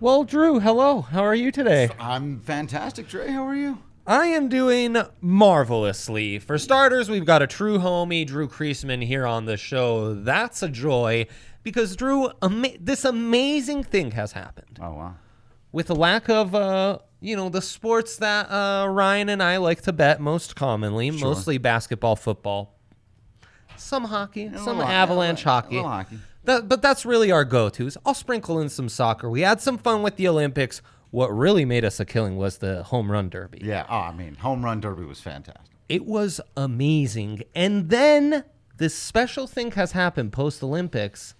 Well, Drew, hello. How are you today? I'm fantastic, Dre. How are you? I am doing marvelously. For starters, we've got a true homie, Drew Creasman, here on the show. That's a joy because, Drew, ama- this amazing thing has happened. Oh wow. With the lack of, uh, you know, the sports that uh, Ryan and I like to bet most commonly, mostly basketball, football, some hockey, some avalanche hockey. hockey. That, but that's really our go-tos. I'll sprinkle in some soccer. We had some fun with the Olympics. What really made us a killing was the home run derby. Yeah. Oh, I mean, home run derby was fantastic. It was amazing. And then this special thing has happened post Olympics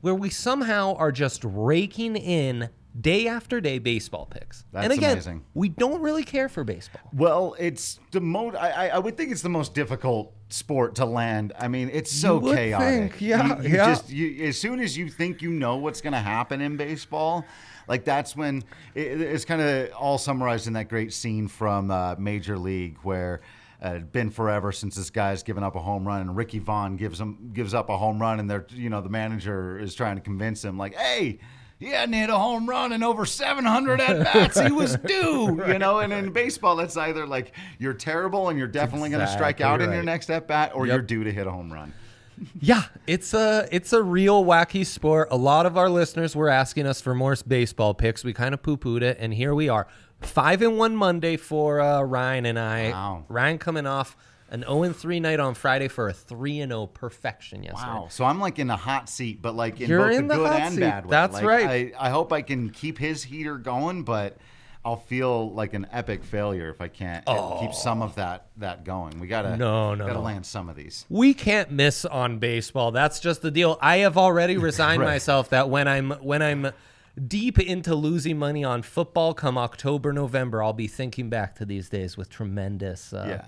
where we somehow are just raking in day after day baseball picks. and That's again, amazing. we don't really care for baseball. Well, it's the most. I I would think it's the most difficult sport to land. I mean, it's so chaotic. think, yeah, You, you yeah. Just you, as soon as you think you know what's going to happen in baseball, like that's when it, it's kind of all summarized in that great scene from uh, Major League where. Uh, been forever since this guy's given up a home run, and Ricky Vaughn gives him gives up a home run, and they're you know the manager is trying to convince him like, hey, he hadn't hit a home run in over 700 at bats. He was due, you know. And in baseball, it's either like you're terrible and you're definitely going to strike Exactly out in your next at bat, or Yep. you're due to hit a home run. Yeah, it's a it's a real wacky sport. A lot of our listeners were asking us for more baseball picks. We kind of poo pooed it, and here we are, five and one Monday for uh, Ryan and I. Wow. Ryan coming off an zero and three night on Friday for a three and zero perfection yesterday. Wow. So I'm like in a hot seat, but like in You're both in the the good and seat. bad way. That's Like, right. I, I hope I can keep his heater going, but I'll feel like an epic failure if I can't keep some of that that going. We gotta No, no, gotta land some of these. We can't miss on baseball. That's just the deal. I have already resigned Right. myself that when I'm when I'm deep into losing money on football come October, November, I'll be thinking back to these days with tremendous uh, Yeah.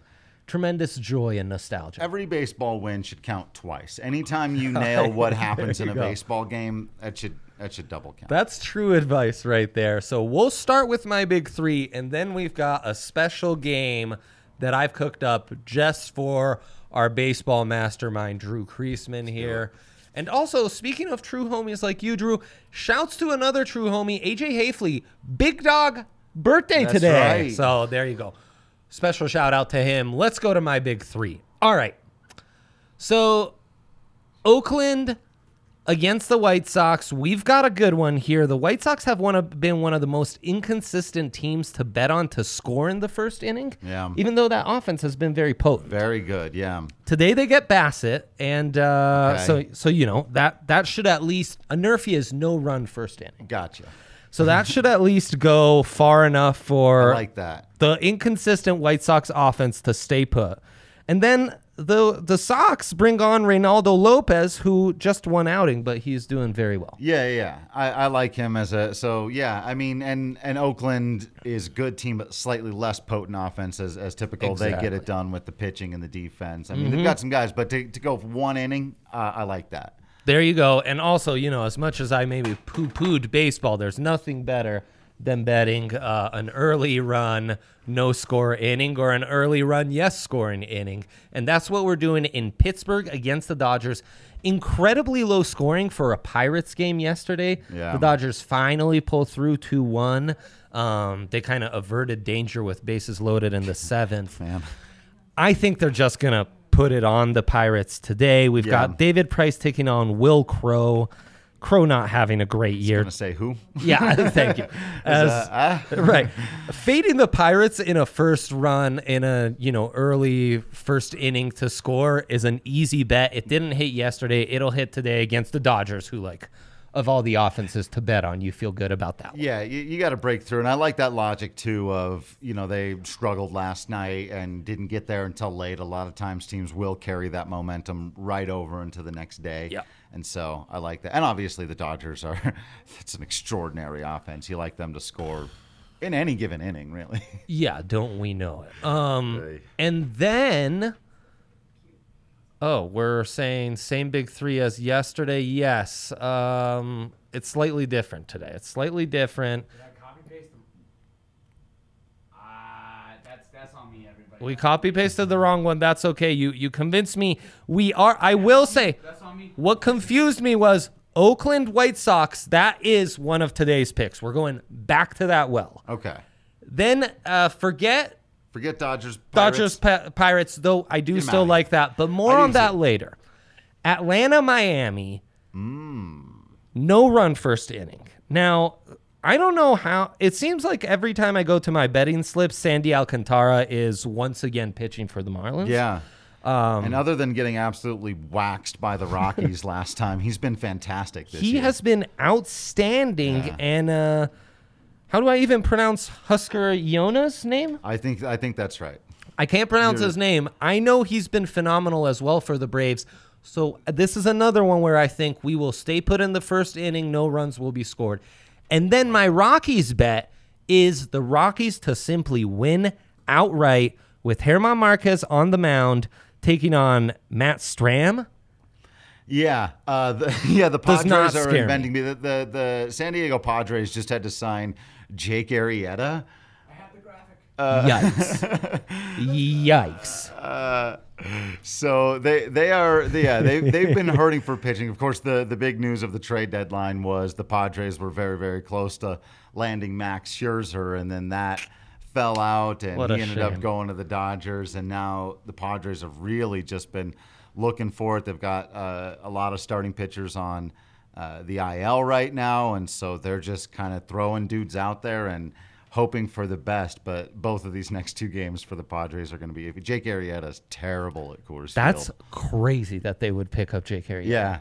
Tremendous joy and nostalgia. Every baseball win should count twice. Anytime you nail what happens in a go. baseball game, that should that should double count. That's true advice right there. So we'll start with my big three, and then we've got a special game that I've cooked up just for our baseball mastermind, Drew Creasman here. And also, speaking of true homies like you, Drew, shouts to another true homie, AJ Haefele, big dog birthday That's today. right. So there you go. Special shout out to him. Let's go to my big three. All right. So Oakland against the White Sox. We've got a good one here. The White Sox have one of, been one of the most inconsistent teams to bet on to score in the first inning. Yeah. Even though that offense has been very potent. Very good. Yeah. Today they get Bassitt, and uh, Okay. so so you know that that should at least a Nerfy is no run first inning. Gotcha. So that should at least go far enough for I like that. The inconsistent White Sox offense to stay put. And then the the Sox bring on Reynaldo Lopez, who just won outing, but he's doing very well. Yeah, yeah, I, I like him as a so yeah. I mean, and and Oakland is good team, but slightly less potent offense as, as typical. They get it done with the pitching and the defense. I mean, they've got some guys, but to, to go for one inning, uh, I like that. There you go. And also, you know, as much as I maybe poo pooed baseball, there's nothing better than betting uh, an early run, no score inning or an early run, yes scoring inning. And that's what we're doing in Pittsburgh against the Dodgers. Incredibly low scoring for a Pirates game yesterday. Yeah. The Dodgers finally pull through 2 1. Um, they kind of averted danger with bases loaded in the seventh. Man. I think they're just gonna put it on the Pirates today. We've Yeah. got David Price taking on Wil Crowe. Crowe not having a great year. Gonna say who? Yeah, thank you. As, uh, right, fading the Pirates in a first run in a you know early first inning to score is an easy bet. It didn't hit yesterday. It'll hit today against the Dodgers, who like of all the offenses to bet on, you feel good about that. One. Yeah, you, you got to break through, and I like that logic too. Of you know they struggled last night and didn't get there until late. A lot of times teams will carry that momentum right over into the next day. Yeah. And so I like that. And obviously the Dodgers are it's an extraordinary offense. You like them to score in any given inning, really. Yeah, don't we know it? Um, Right. and then, oh, we're saying same big three as yesterday. Yes, um, it's slightly different today. It's slightly different. Did I copy paste them? Ah, that's that's on me, everybody. We copy pasted the wrong one. That's okay. You you convinced me. We are. I will say, That's on me. What confused me was Oakland White Sox. That is one of today's picks. We're going back to that well. okay, Then uh, forget forget Dodgers. Pirates. Dodgers Pi- Pirates, though I do Get 'em still outta like that, but more I on that too. later. Atlanta, Miami, Mm. no run first inning. Now, I don't know how. It seems like every time I go to my betting slips, Sandy Alcantara is once again pitching for the Marlins. Yeah. Um, and other than getting absolutely waxed by the Rockies last time, he's been fantastic this he year. has been outstanding. Yeah. And uh, how do I even pronounce Huascar Ynoa's name? I think I think that's right. I can't pronounce You're- his name. I know he's been phenomenal as well for the Braves. So uh, this is another one where I think we will stay put in the first inning. No runs will be scored. And then my Rockies bet is the Rockies to simply win outright with German Marquez on the mound taking on Matt Strahm. Yeah, uh, the, yeah. The Does not Padres are scare me. inventing me. The, the the San Diego Padres just had to sign Jake Arrieta. I have the graphic. Yikes. Yikes. So they they are yeah they they've been hurting for pitching. Of course, the the big news of the trade deadline was the Padres were very very close to landing Max Scherzer, and then that fell out, and he ended shame. up going to the Dodgers. And now the Padres have really just been looking for it. They've got uh, a lot of starting pitchers on uh, the IL right now, and so they're just kind of throwing dudes out there and hoping for the best. But both of these next two games for the Padres are going to be. Jake Arrieta's terrible at Coors That's Field. crazy that they would pick up Jake Harry. Yeah.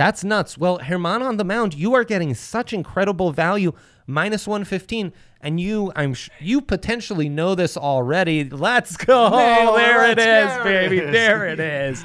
That's nuts. Well, German on the mound, you are getting such incredible value, minus 115, and you I'm sh- you potentially know this already. Let's go. Nail there it is, there baby. it is. There it is.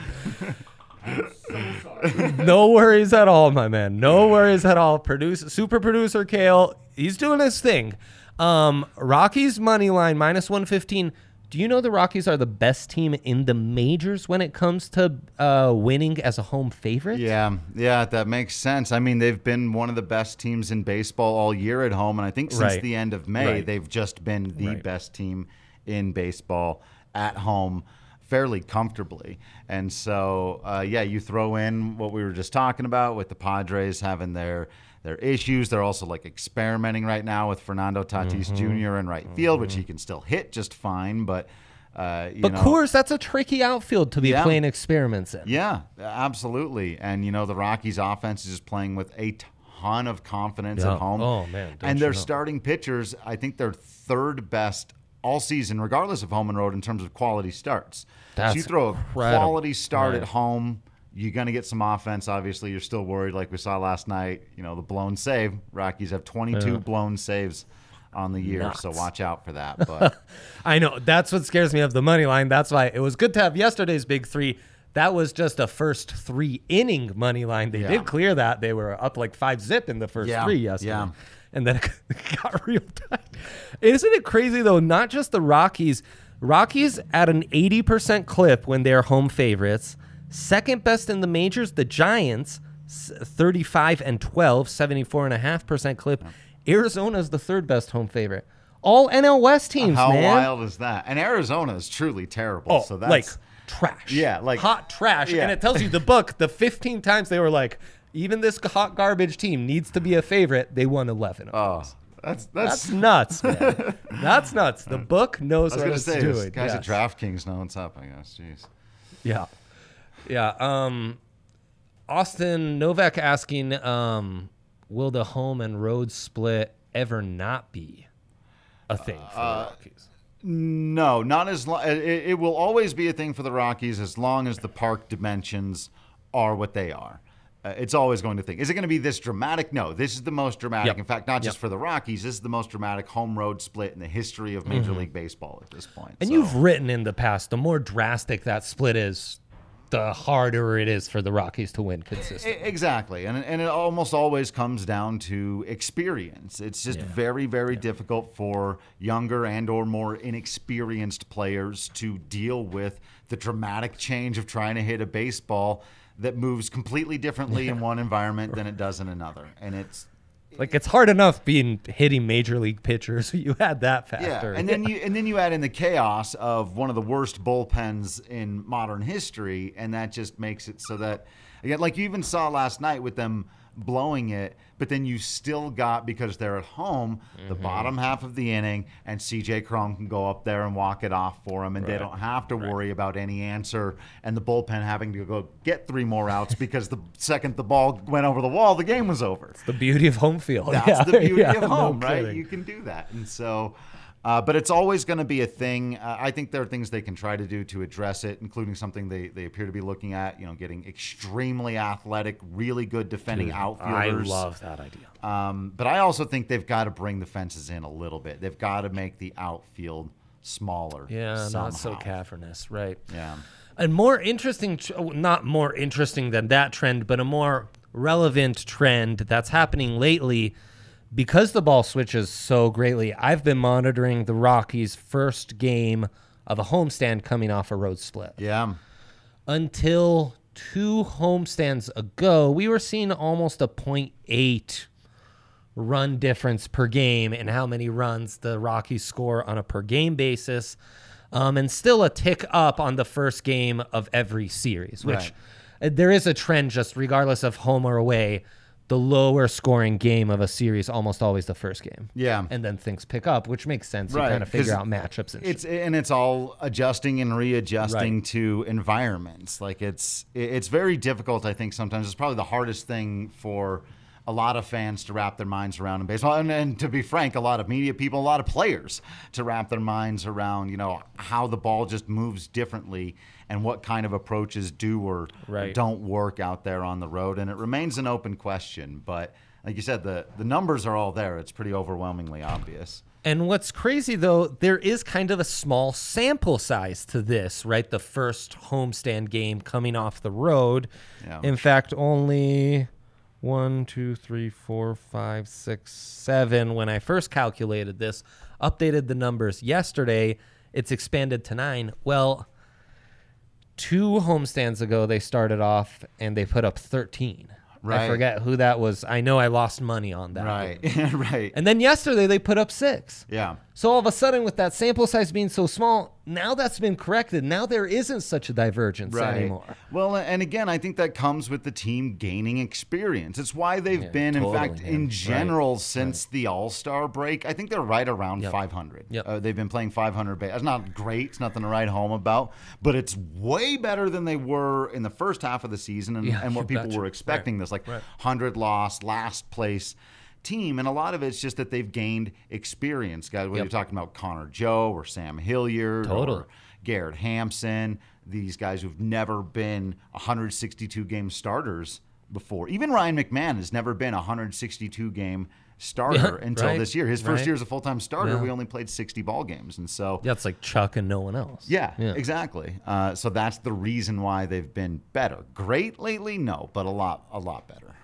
I'm so sorry. no worries at all, my man. No worries at all. Produce super producer Kale, he's doing his thing. Um, Rockies money line minus 115. Do you know the Rockies are the best team in the majors when it comes to uh, winning as a home favorite? Yeah, yeah, that makes sense. I mean, they've been one of the best teams in baseball all year at home, and I think since Right. the end of May, Right. they've just been the Right. best team in baseball at home fairly comfortably. And so, uh, yeah, you throw in what we were just talking about with the Padres having their their issues. They're also like experimenting right now with Fernando Tatis Mm-hmm. Jr. in right field, which he can still hit just fine, but. Uh, you But know, Coors, that's a tricky outfield to be Yeah. playing experiments in. yeah, absolutely. And you know the Rockies' offense is just playing with a ton of confidence Yeah. at home. Oh, man, and you their know. starting pitchers, I think they're third best all season, regardless of home and road, in terms of quality starts. That's so you throw a incredible. quality start Right. at home. You're going to get some offense. Obviously, you're still worried, like we saw last night. You know, the blown save. Rockies have 22 Yeah. blown saves on the year, so watch out for that. But I know that's what scares me of the money line. That's why it was good to have yesterday's big three. That was just a first three inning money line. They Yeah. did clear that. They were up like five zip in the first Yeah, three yesterday. yeah. And then it got real tight. Isn't it crazy though? Not just the Rockies. Rockies at an 80% clip when they're home favorites. Second best in the majors, the Giants, 35 and 12, 74.5% clip. Arizona's the third best home favorite. All NL West teams, how man. wild is that? And Arizona is truly terrible. Oh, so that's like trash. Yeah, like- hot trash. Yeah. And it tells you the book, the 15 times they were like, even this hot garbage team needs to be a favorite. They won 11 of oh, those. that's that's. That's nuts, man. That's nuts. The book knows I was what it's say, doing. guys Yes. at DraftKings know what's up. I guess. Jeez. Yeah. Yeah. Um, Austin Novak asking, um, will the home and road split ever not be a thing for Uh, the Rockies? No, not as long. It, it will always be a thing for the Rockies as long as the park dimensions are what they are. Uh, it's always going to think. Is it going to be this dramatic? No, this is the most dramatic. Yep. In fact, not just for the Rockies. This is the most dramatic home road split in the history of Major League Baseball at this point. Mm-hmm. And So- you've written in the past, the more drastic that split is, the harder it is for the Rockies to win consistently. Exactly, and and it almost always comes down to experience. It's just very very difficult for younger and or more inexperienced players to deal with the dramatic change of trying to hit a baseball that moves completely differently in one environment than it does in another, and it's Like it's hard enough being hitting major league pitchers. You had that factor. Yeah, and then you and then you add in the chaos of one of the worst bullpens in modern history, and that just makes it so that again, like you even saw last night with them blowing it, but then you still got because they're at home Mm-hmm. the bottom half of the inning, and CJ Cron can go up there and walk it off for them, and they don't have to worry about any answer, and the bullpen having to go get three more outs because the second the ball went over the wall, the game was over. the beauty of home field. That's Yeah, the beauty yeah, of no home, right? kidding. You can do that, and so. Uh, but it's always going to be a thing. Uh, I think there are things they can try to do to address it, including something they, they appear to be looking at. You know, getting extremely athletic, really good defending I outfielders. I love that idea. Um, but I also think they've got to bring the fences in a little bit. They've got to make the outfield smaller. Yeah, not so cavernous, right? Yeah. And more interesting, oh, not more interesting than that trend, but a more relevant trend that's happening lately because the ball switches so greatly. I've been monitoring the Rockies' first game of a homestand coming off a road split. Yeah. Until two homestands ago, we were seeing almost a 0.8 run difference per game and how many runs the Rockies score on a per game basis. Um, and still a tick up on the first game of every series, which Right. uh, there is a trend just regardless of home or away. The lower scoring game of a series almost always the first game. Yeah. And then things pick up, which makes sense. You kind of figure out matchups and It's shit. and it's all adjusting and readjusting Right. to environments. Like it's it's very difficult. I think sometimes it's probably the hardest thing for a lot of fans to wrap their minds around in baseball, and, and to be frank, a lot of media people, a lot of players to wrap their minds around. You know how the ball just moves differently and what kind of approaches do or Right. don't work out there on the road, and it remains an open question. But like you said, the the numbers are all there. It's pretty overwhelmingly obvious. And what's crazy though, there is kind of a small sample size to this, right? The first homestand game coming off the road. Yeah. In fact, only one, two, three, four, five, six, seven. When I first calculated this, updated the numbers yesterday, it's expanded to nine. Well, two homestands ago, they started off and they put up 13. I forget who that was. I know I lost money on that. Right, right. And then yesterday, they put up six. yeah. So all of a sudden, with that sample size being so small, now that's been corrected. Now there isn't such a divergence anymore. Well, and again, I think that comes with the team gaining experience. It's why they've Yeah, been, in fact, yeah. in Right, general, since the All Star break. I think they're right around Yep. 500. Yep. Uh, they've been playing 500. Ba- it's not great. It's nothing to write home about, but it's way better than they were in the first half of the season, and, Yeah, and what people betcha. were expecting. This like right. 100 loss, last place team, and a lot of it's just that they've gained experience. Guys, whether Yep. you're talking about Connor Joe or Sam Hilliard Totally. or Garrett Hampson, these guys who've never been 162 game starters before. Even Ryan McMahon has never been 162 game starter Yeah, until right, this year. His first right. year as a full time starter, Yeah. we only played 60 ball games. And so, Yeah, it's like Chuck and no one else. yeah, exactly. Uh, so that's the reason why they've been better. Great lately? No, but a lot, a lot better.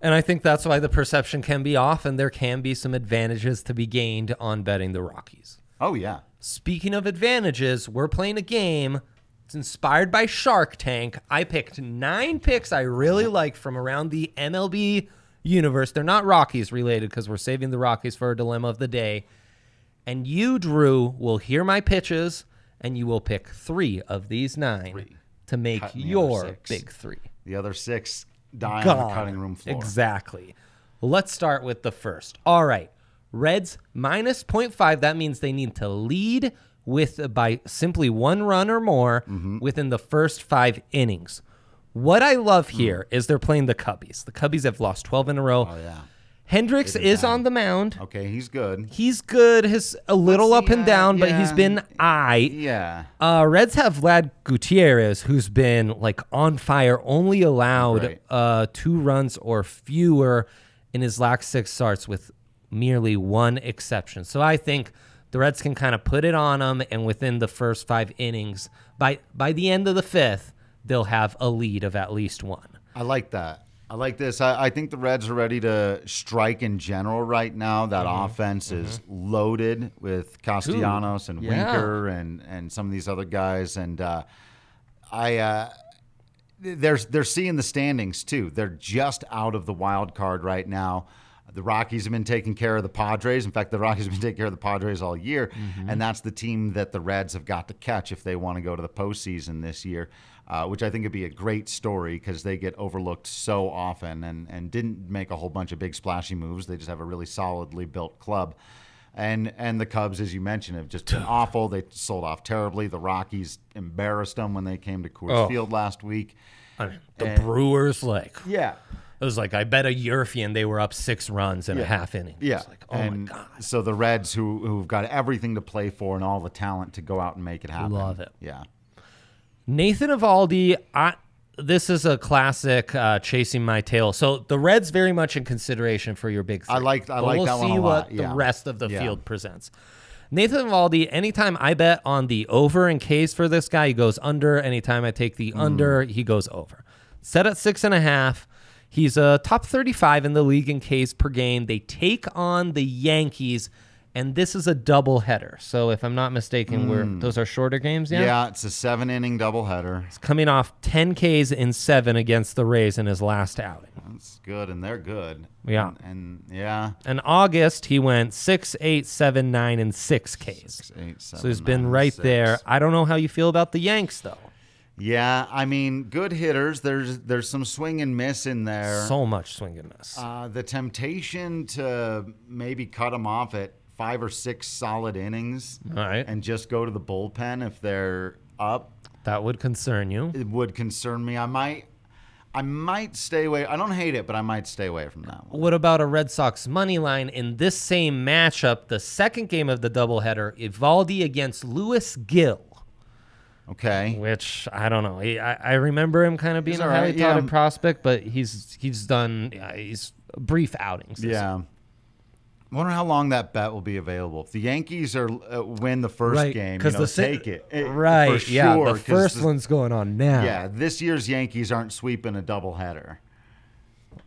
And I think that's why the perception can be off, and there can be some advantages to be gained on betting the Rockies. Oh, yeah. Speaking of advantages, we're playing a game. It's inspired by Shark Tank. I picked nine picks I really like from around the MLB universe. They're not Rockies related because we're saving the Rockies for a dilemma of the day. And you, Drew, will hear my pitches, and you will pick three of these nine Three. to make Cutting the other your big three. The other six die on the cutting room floor. Exactly. Let's start with the first. All right. Reds minus 0.5. That means they need to lead with by simply one run or more Mm-hmm. within the first five innings. What I love Mm. here is they're playing the Cubbies. The Cubbies have lost 12 in a row. Oh, yeah. Hendricks is on the mound. Okay, he's good. He's good. His a little up and uh, down, but he's yeah. been I. Yeah. Uh, Reds have Vlad Gutierrez, who's been like on fire, only allowed Right. uh, two runs or fewer in his last six starts, with merely one exception. So I think the Reds can kind of put it on them, and within the first five innings, by by the end of the fifth, they'll have a lead of at least one. I like that. I like this. I, I think the Reds are ready to strike in general right now. That Mm-hmm. offense is loaded with Castellanos and yeah. Winker and, and some of these other guys. And uh, I uh, they're they're seeing the standings too. They're just out of the wild card right now. The Rockies have been taking care of the Padres. In fact, the Rockies have been taking care of the Padres all year, Mm-hmm. and that's the team that the Reds have got to catch if they want to go to the postseason this year. Uh, which I think would be a great story because they get overlooked so often and, and didn't make a whole bunch of big splashy moves. They just have a really solidly built club. And and the Cubs, as you mentioned, have just been awful. They sold off terribly. The Rockies embarrassed them when they came to Coors Oh. Field last week. I mean, the And- Brewers, like Yeah, it was like I bet a European they were up six runs in a half inning. Yeah. Like oh and my god, So the Reds, who who've got everything to play for and all the talent to go out and make it happen. Love it. Yeah. Nathan Eovaldi, I this is a classic uh, chasing my tail. So the Reds very much in consideration for your big. Three. I like- I But like we'll that one a lot. We'll see what the rest of the Yeah. field presents. Nathan Eovaldi, anytime I bet on the over in Ks for this guy, he goes under. Anytime I take Mm. the under, he goes over. Set at six and a half. He's a top 35 in the league in Ks per game. They take on the Yankees, and this is a double header. So if I'm not mistaken, we're those are shorter games. Mm. yeah. it's a seven inning doubleheader. He's coming off 10 Ks in seven against the Rays in his last outing. That's good, and they're good. Yeah. And, and yeah, In August, he went six, eight, seven, nine, and six Ks. six, eight, seven, So he's been nine, right six. there. I don't know how you feel about the Yanks, though. Yeah, I mean, good hitters. There's there's some swing and miss in there. So much swing and miss. Uh, the temptation to maybe cut him off at five or six solid innings All right. and just go to the bullpen if they're up that would concern you. it would concern me. I might I might stay away. I don't hate it, but I might stay away from that one. What about a Red Sox money line in this same matchup, the second game of the doubleheader, Eovaldi against Luis Gil? Okay. which I don't know. I, I remember him kind of being a highly right, yeah. touted prospect, but he's he's done yeah, he's brief outings. this Yeah. Wonder how long that bet will be available. If the Yankees are uh, win the first right? game, you Because know, the take it. Eh, right? for yeah, sure, the 'cause first the- one's going on now. Yeah, this year's Yankees aren't sweeping a doubleheader.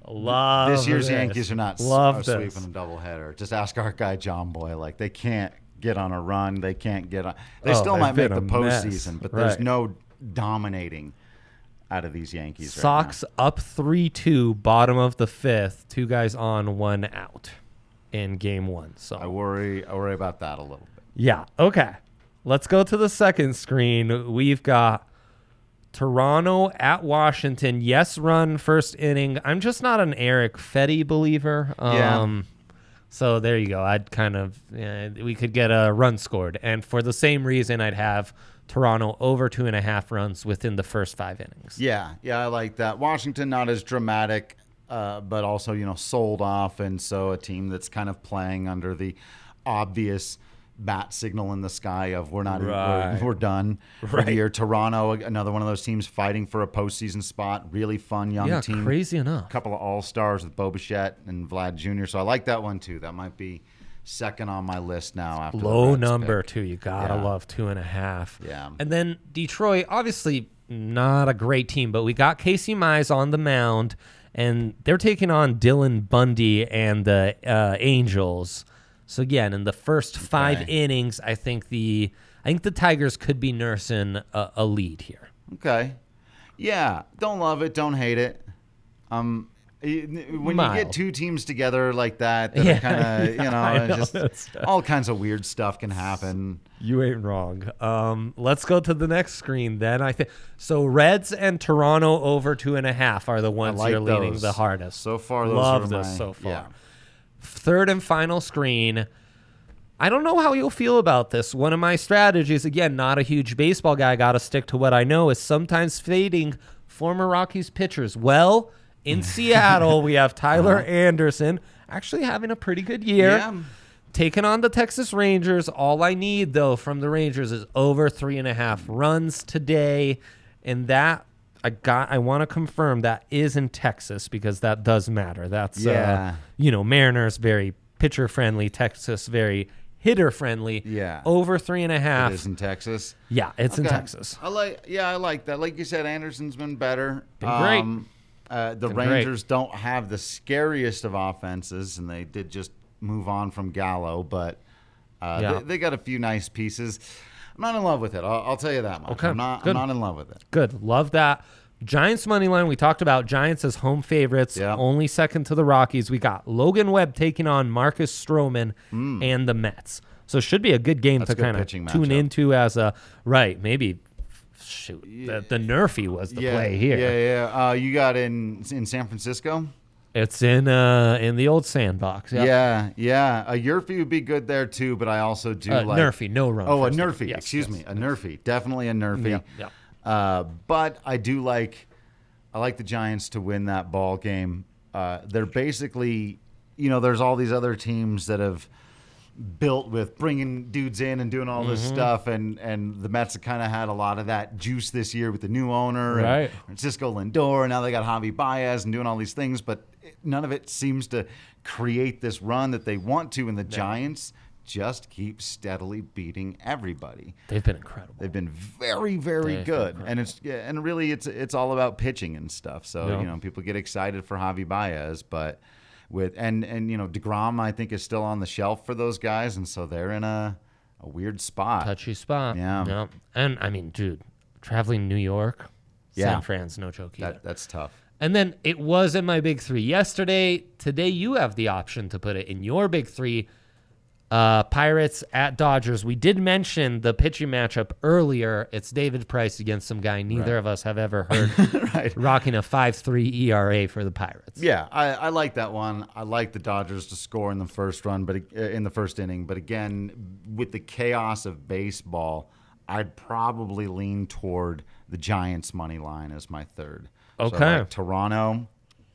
love this year's this. Yankees are not love are sweeping a doubleheader. Just ask our guy John Boy. Like they can't get on a run. They can't get on. They Oh, still might make the been a mess. postseason, but there's Right. no dominating out of these Yankees. right up three two, bottom of the fifth, two guys on, one out in game one. So. I worry. I worry about that a little bit. Yeah. Okay. Let's go to the second screen. We've got Toronto at Washington. Yes, run first inning. I'm just not an Erick Fedde believer. Yeah. Um, so there you go. I'd kind of uh, we could get a run scored, and for the same reason, I'd have Toronto over two and a half runs within the first five innings. Yeah, yeah, I like that. Washington not as dramatic, uh, but also you know sold off, and so a team that's kind of playing under the obvious bat signal in the sky of we're not Right. we're, we're done for Right. the year. Toronto, another one of those teams fighting for a postseason spot. Really fun young yeah, team. crazy enough. A couple of all stars with Bo Bichette and Vlad Jr. So I like that one too. That might be second on my list now. After Low number pick. too. You gotta Yeah. love two and a half. Yeah. And then Detroit, obviously not a great team, but we got Casey Mize on the mound, and they're taking on Dylan Bundy and the uh, Angels. So again, in the first five Okay. innings, I think the I think the Tigers could be nursing a, a lead here. Okay. Yeah. Don't love it. Don't hate it. Um, when you get two teams together like that, that Yeah, kind of you know, know, just that's- all kinds of weird stuff can happen. You ain't wrong. Um, let's go to the next screen then. I think so. Reds and Toronto over two and a half are the ones like you're leaning the hardest. So far, those love this my- so far. yeah. Third and final screen. I don't know how you'll feel about this. One of my strategies, again, not a huge baseball guy, got to stick to what I know, is sometimes fading former Rockies pitchers. Well, in Seattle, we have Tyler Anderson actually having a pretty good year. Yeah. Taking on the Texas Rangers. All I need, though, from the Rangers is over three and a half runs today. And that I got I want to confirm that is in Texas because that does matter. That's Yeah. uh, you know, Mariners very pitcher friendly, Texas very hitter friendly. Yeah. Over three and a half. It is in Texas. Yeah, it's in Texas. I like. Yeah, I like that. Like you said, Anderson's been better. Been great. Uh, the Been great. Rangers don't have the scariest of offenses, and they did just move on from Gallo, but uh, Yeah. they, they got a few nice pieces. I'm not in love with it. I'll, I'll tell you that much. Okay, I'm not. I'm not in love with it. Good. Love that. Giants money line. We talked about Giants as home favorites, Yeah. only second to the Rockies. We got Logan Webb taking on Marcus Stroman and the Mets. So should be a good game. That's to kind of tune matchup. into as a right. Maybe shoot the, the Nerfy was the yeah, play here. Yeah, yeah. Uh, you got in in San Francisco. It's in uh in the old sandbox. Yep. Yeah, yeah. A Yurfie would be good there too, but I also do Uh, like Nerfy, no run. Oh, a. Nerfy. Yes, excuse yes. me, a Nerfy. Definitely a Nerfy. Yeah, yeah. Uh, but I do like, I like the Giants to win that ball game. Uh, they're basically, you know, there's all these other teams that have built with bringing dudes in and doing all this Mm-hmm. stuff, and and the Mets have kind of had a lot of that juice this year with the new owner, and Right. Francisco Lindor. and Now they got Javi Baez and doing all these things, but none of it seems to create this run that they want to. And the Giants just keep steadily beating everybody. They've been incredible. They've been very, very They've good, and it's yeah, and really it's it's all about pitching and stuff. So Yeah. you know people get excited for Javi Baez, but with and and you know Degrom I think is still on the shelf for those guys, and so they're in a a weird spot. touchy spot. Yeah. And I mean, dude, traveling New York, Yeah. San Fran's no joke either. That that's tough. and then it was in my big three yesterday. Today you have the option to put it in your big three. Uh, Pirates at Dodgers. We did mention the pitching matchup earlier. It's David Price against some guy neither of us have ever heard Right. rocking a 5-3 ERA for the Pirates. Yeah, I, I like that one. I like the Dodgers to score in the first run, but uh, in the first inning. But again, with the chaos of baseball, I'd probably lean toward the Giants money line as my third. So Okay. like Toronto.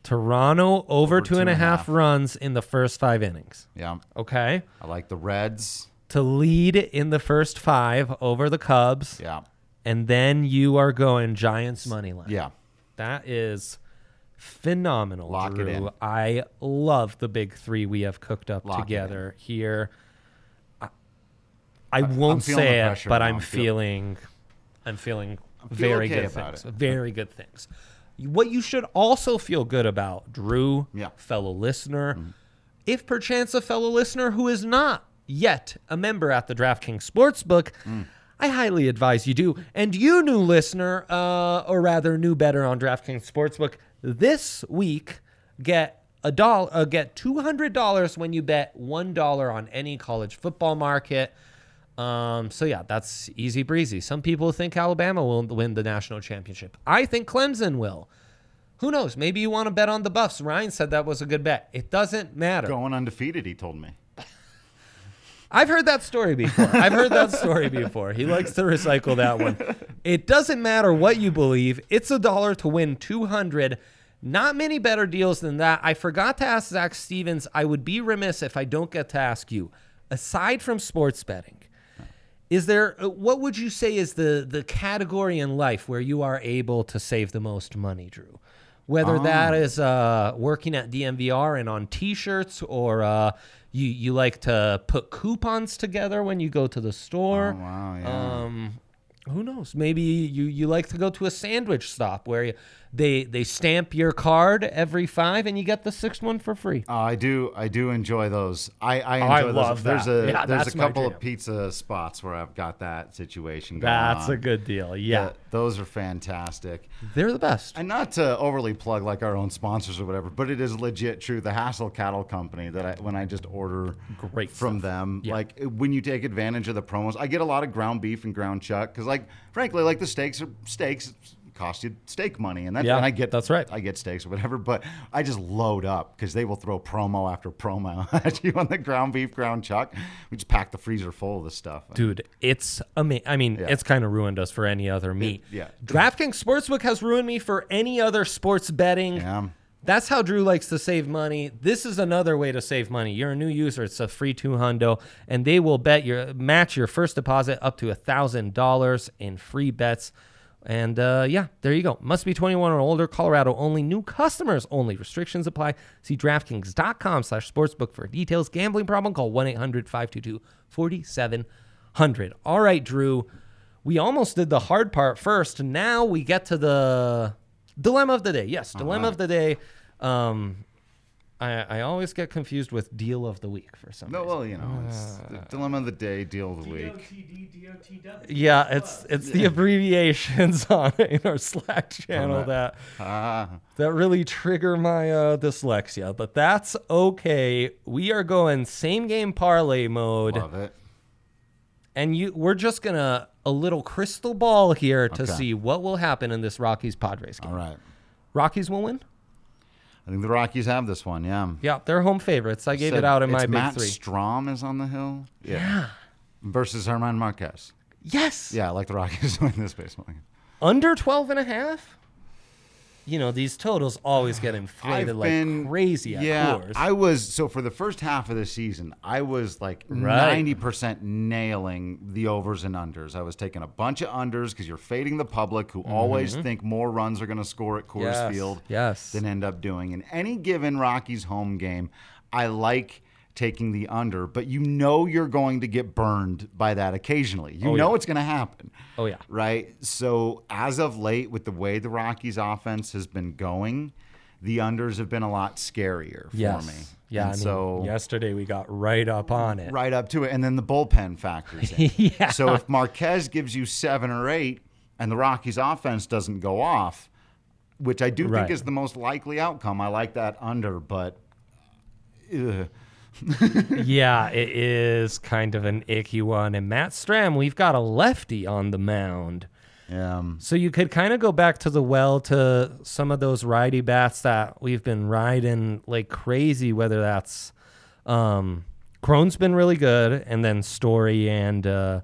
Toronto over, two and a half runs in the first five innings. Yeah, Okay. I like the Reds. To lead in the first five over the Cubs. Yeah, And then you are going Giants money line. yeah, That is phenomenal. Lock it in. I love the big three we have cooked up Lock together here. I, I won't say it, but. I'm I'm feel- feeling, I'm feeling feel very okay good about things. it. Very good things. What you should also feel good about, Drew, Yeah. fellow listener, if perchance a fellow listener who is not yet a member at the DraftKings Sportsbook, I highly advise you do. And you, new listener, uh, or rather, new better on DraftKings Sportsbook, this week get a dollar, uh, get two hundred dollars when you bet one dollar on any college football market. Um, so yeah, that's easy breezy. Some people think Alabama will win the national championship. I think Clemson will. Who knows? Maybe you want to bet on the Buffs. Ryan said that was a good bet. It doesn't matter. going undefeated. He told me. I've heard that story before. I've heard that story before. He likes to recycle that one. It doesn't matter what you believe. It's a dollar to win 200. Not many better deals than that. I forgot to ask Zach Stevens. I would be remiss if I don't get to ask you. aside from sports betting, is there uh, what would you say is the the category in life where you are able to save the most money, Drew? Whether that is uh, working at DNVR and on T-shirts, or uh, you you like to put coupons together when you go to the store. Oh, wow, yeah. Um, who knows? Maybe you you like to go to a sandwich stop where you, they they stamp your card every five and you get the sixth one for free. Oh, I do. I do enjoy those. I, I Oh, I enjoy love those. that. There's a Yeah, there's a couple of pizza spots where I've got that situation. Going That's on. a good deal. Yeah, Th- those are fantastic. they're the best. And not to overly plug like our own sponsors or whatever, but it is legit true. The Hassel Cattle Company that I when I just order Great from them, Yeah. like when you take advantage of the promos, I get a lot of ground beef and ground chuck because, like, frankly, like the steaks are steaks. Cost you steak money, and that's Yeah, and I get that's right. I get steaks or whatever, but I just load up because they will throw promo after promo at you on the ground beef, ground chuck. We just pack the freezer full of this stuff. Dude, it's amazing. I mean, Yeah. it's kind of ruined us for any other meat. yeah. DraftKings Sportsbook has ruined me for any other sports betting. Yeah. That's how Drew likes to save money. This is another way to save money. You're a new user; it's a free two hundo, and they will bet your match your first deposit up to a thousand dollars in free bets. And uh, yeah, there you go. Must be 21 or older. Colorado only. New customers only. Restrictions apply. See DraftKings.com/sportsbook for details. Gambling problem? Call 1-800-522-4700. All right, Drew. We almost did the hard part first. Now we get to the dilemma of the day. Yes, dilemma of the day. Um, I, I always get confused with deal of the week for some No, reason. well, you know, it's the dilemma of the day, deal of the week. DOTD, DOTW. Yeah, it's it's the abbreviations on in our Slack channel Alright. that Ah, that really trigger my uh, dyslexia, but that's okay. We are going same game parlay mode, love it. and you we're just gonna a little crystal ball here to Okay. see what will happen in this Rockies Padres game. All right. Rockies will win. I think the Rockies have this one. Yeah. Yeah, they're home favorites. I gave Said it out in my it's big Matt three. Strahm is on the hill. Yeah. Versus German Marquez. Yes. Yeah, I like the Rockies to win this baseball game. Under 12 and a half? You know, these totals always get inflated I've like been crazy at yeah. I was so for the first half of the season, I was like Right. ninety percent nailing the overs and unders. I was taking a bunch of unders because you're fading the public who always think more runs are going to score at Coors Mm-hmm. Yes, Field yes. than end up doing. In any given Rockies home game, I like taking the under, but you know you're going to get burned by that occasionally. You Oh, know yeah. it's going to happen. Oh, yeah. Right? So, as of late, with the way the Rockies offense has been going, the unders have been a lot scarier for yes. me. Yeah, And I mean, so yesterday we got right up on it. right up to it. And then the bullpen factors in. Yeah. So if Marquez gives you seven or eight and the Rockies offense doesn't go off, which I do Right. think is the most likely outcome, I like that under, but ugh. Yeah, it is kind of an icky one. And Matt Strahm, we've got a lefty on the mound. um, So you could kind of go back to the well to some of those righty bats that we've been riding like crazy, whether that's um Cron's been really good, and then Story and uh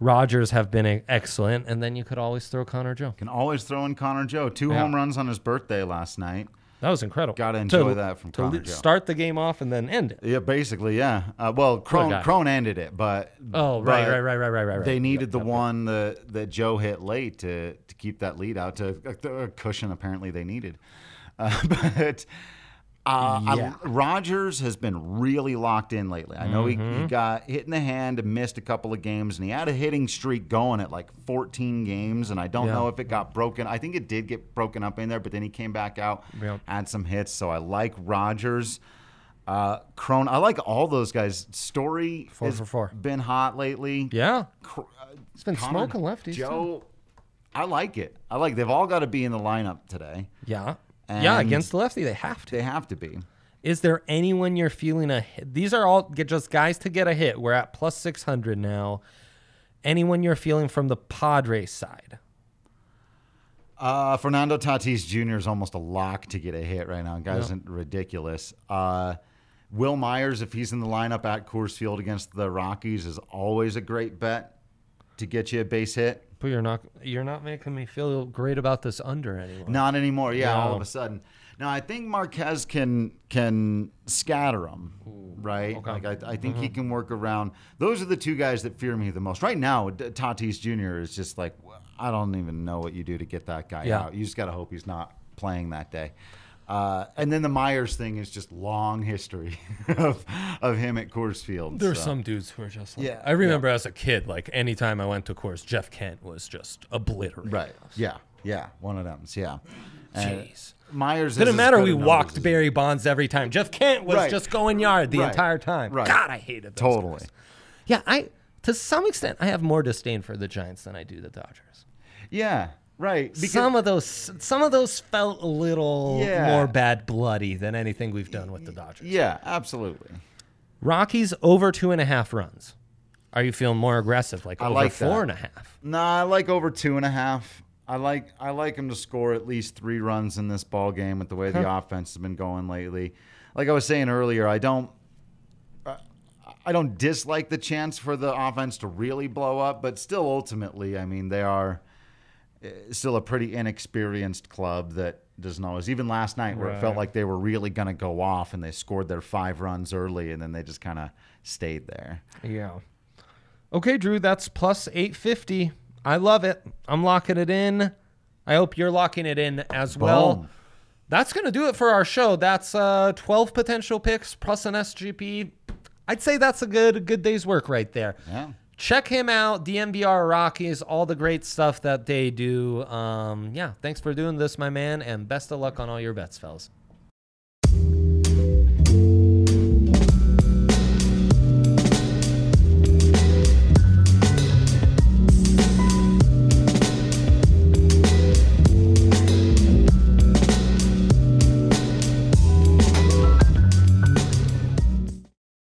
Rodgers have been excellent, and then you could always throw Connor Joe. can always throw in Connor Joe. Two Yeah. home runs on his birthday last night. That was incredible. Gotta enjoy that from to Connor Start the game off and then end it. Yeah, basically, yeah. Uh, well, Cron. Cron ended it, but Oh, right, but right, right, right, right, right, right. They Yep, needed the yep, yep. one that that Joe hit late to to keep that lead out to a cushion. Apparently, they needed, uh, but. Uh, I- Yeah. Rodgers has been really locked in lately. I know he, Mm-hmm. he got hit in the hand and missed a couple of games, and he had a hitting streak going at like 14 games. And I don't Yeah. know if it got broken. I think it did get broken up in there, but then he came back out, Yep. had some hits. So I like Rodgers. Uh, Cron, I like all those guys. Story Four has for four. been hot lately. Yeah. Cr- uh, It's been Connor, smoking lefties. too. Joe, I like it. I like. They've all got to be in the lineup today. Yeah. Yeah, against the lefty, they have to. They have to be. Is there anyone you're feeling a hit? These are all get just guys to get a hit. We're at plus 600 now. Anyone you're feeling from the Padres side? Uh, Fernando Tatis Jr. is almost a lock to get a hit right now. Guy's isn't ridiculous. Uh, Wil Myers, if he's in the lineup at Coors Field against the Rockies, is always a great bet to get you a base hit. But you're not you're not making me feel great about this under anymore. Not anymore. Yeah, all of a sudden. Now I think Marquez can can scatter them, right? Like I, I think he mm-hmm. can work around. Those are the two guys that fear me the most right now. Tatis Jr. is just like I don't even know what you do to get that guy Yeah. out. You just got to hope he's not playing that day. Uh, and then the Myers thing is just long history of of him at Coors Field. There's so. some dudes who are just like, Yeah, I remember as a kid, like anytime I went to Coors, Jeff Kent was just obliterated. right. Yeah, yeah, one of them. Yeah. And Jeez. Myers Didn't matter. We walked as- Barry Bonds every time. Jeff Kent was Right. just going yard the Right. entire time. Right. God, I hated those Totally. guys. Yeah, I to some extent I have more disdain for the Giants than I do the Dodgers. Yeah. Right. Because some of those some of those felt a little Yeah. more bad bloody than anything we've done with the Dodgers. yeah, absolutely. Rockies over two and a half runs. Are you feeling more aggressive, like I over like four that. and a half? Nah, I like over two and a half. I like I like him to score at least three runs in this ball game with the way the offense has been going lately. Like I was saying earlier, I don't uh, I don't dislike the chance for the offense to really blow up, but still ultimately, I mean, they are still a pretty inexperienced club that doesn't always even last night where it felt like they were really going to go off and they scored their five runs early and then they just kind of stayed there. Yeah. Okay, Drew, that's plus 850. I love it. I'm locking it in. I hope you're locking it in as well. That's going to do it for our show. That's uh, 12 potential picks plus an SGP. I'd say that's a good good day's work right there. Yeah. Check him out, DNVR Rockies, all the great stuff that they do. Um, yeah, thanks for doing this, my man, and best of luck on all your bets, fellas.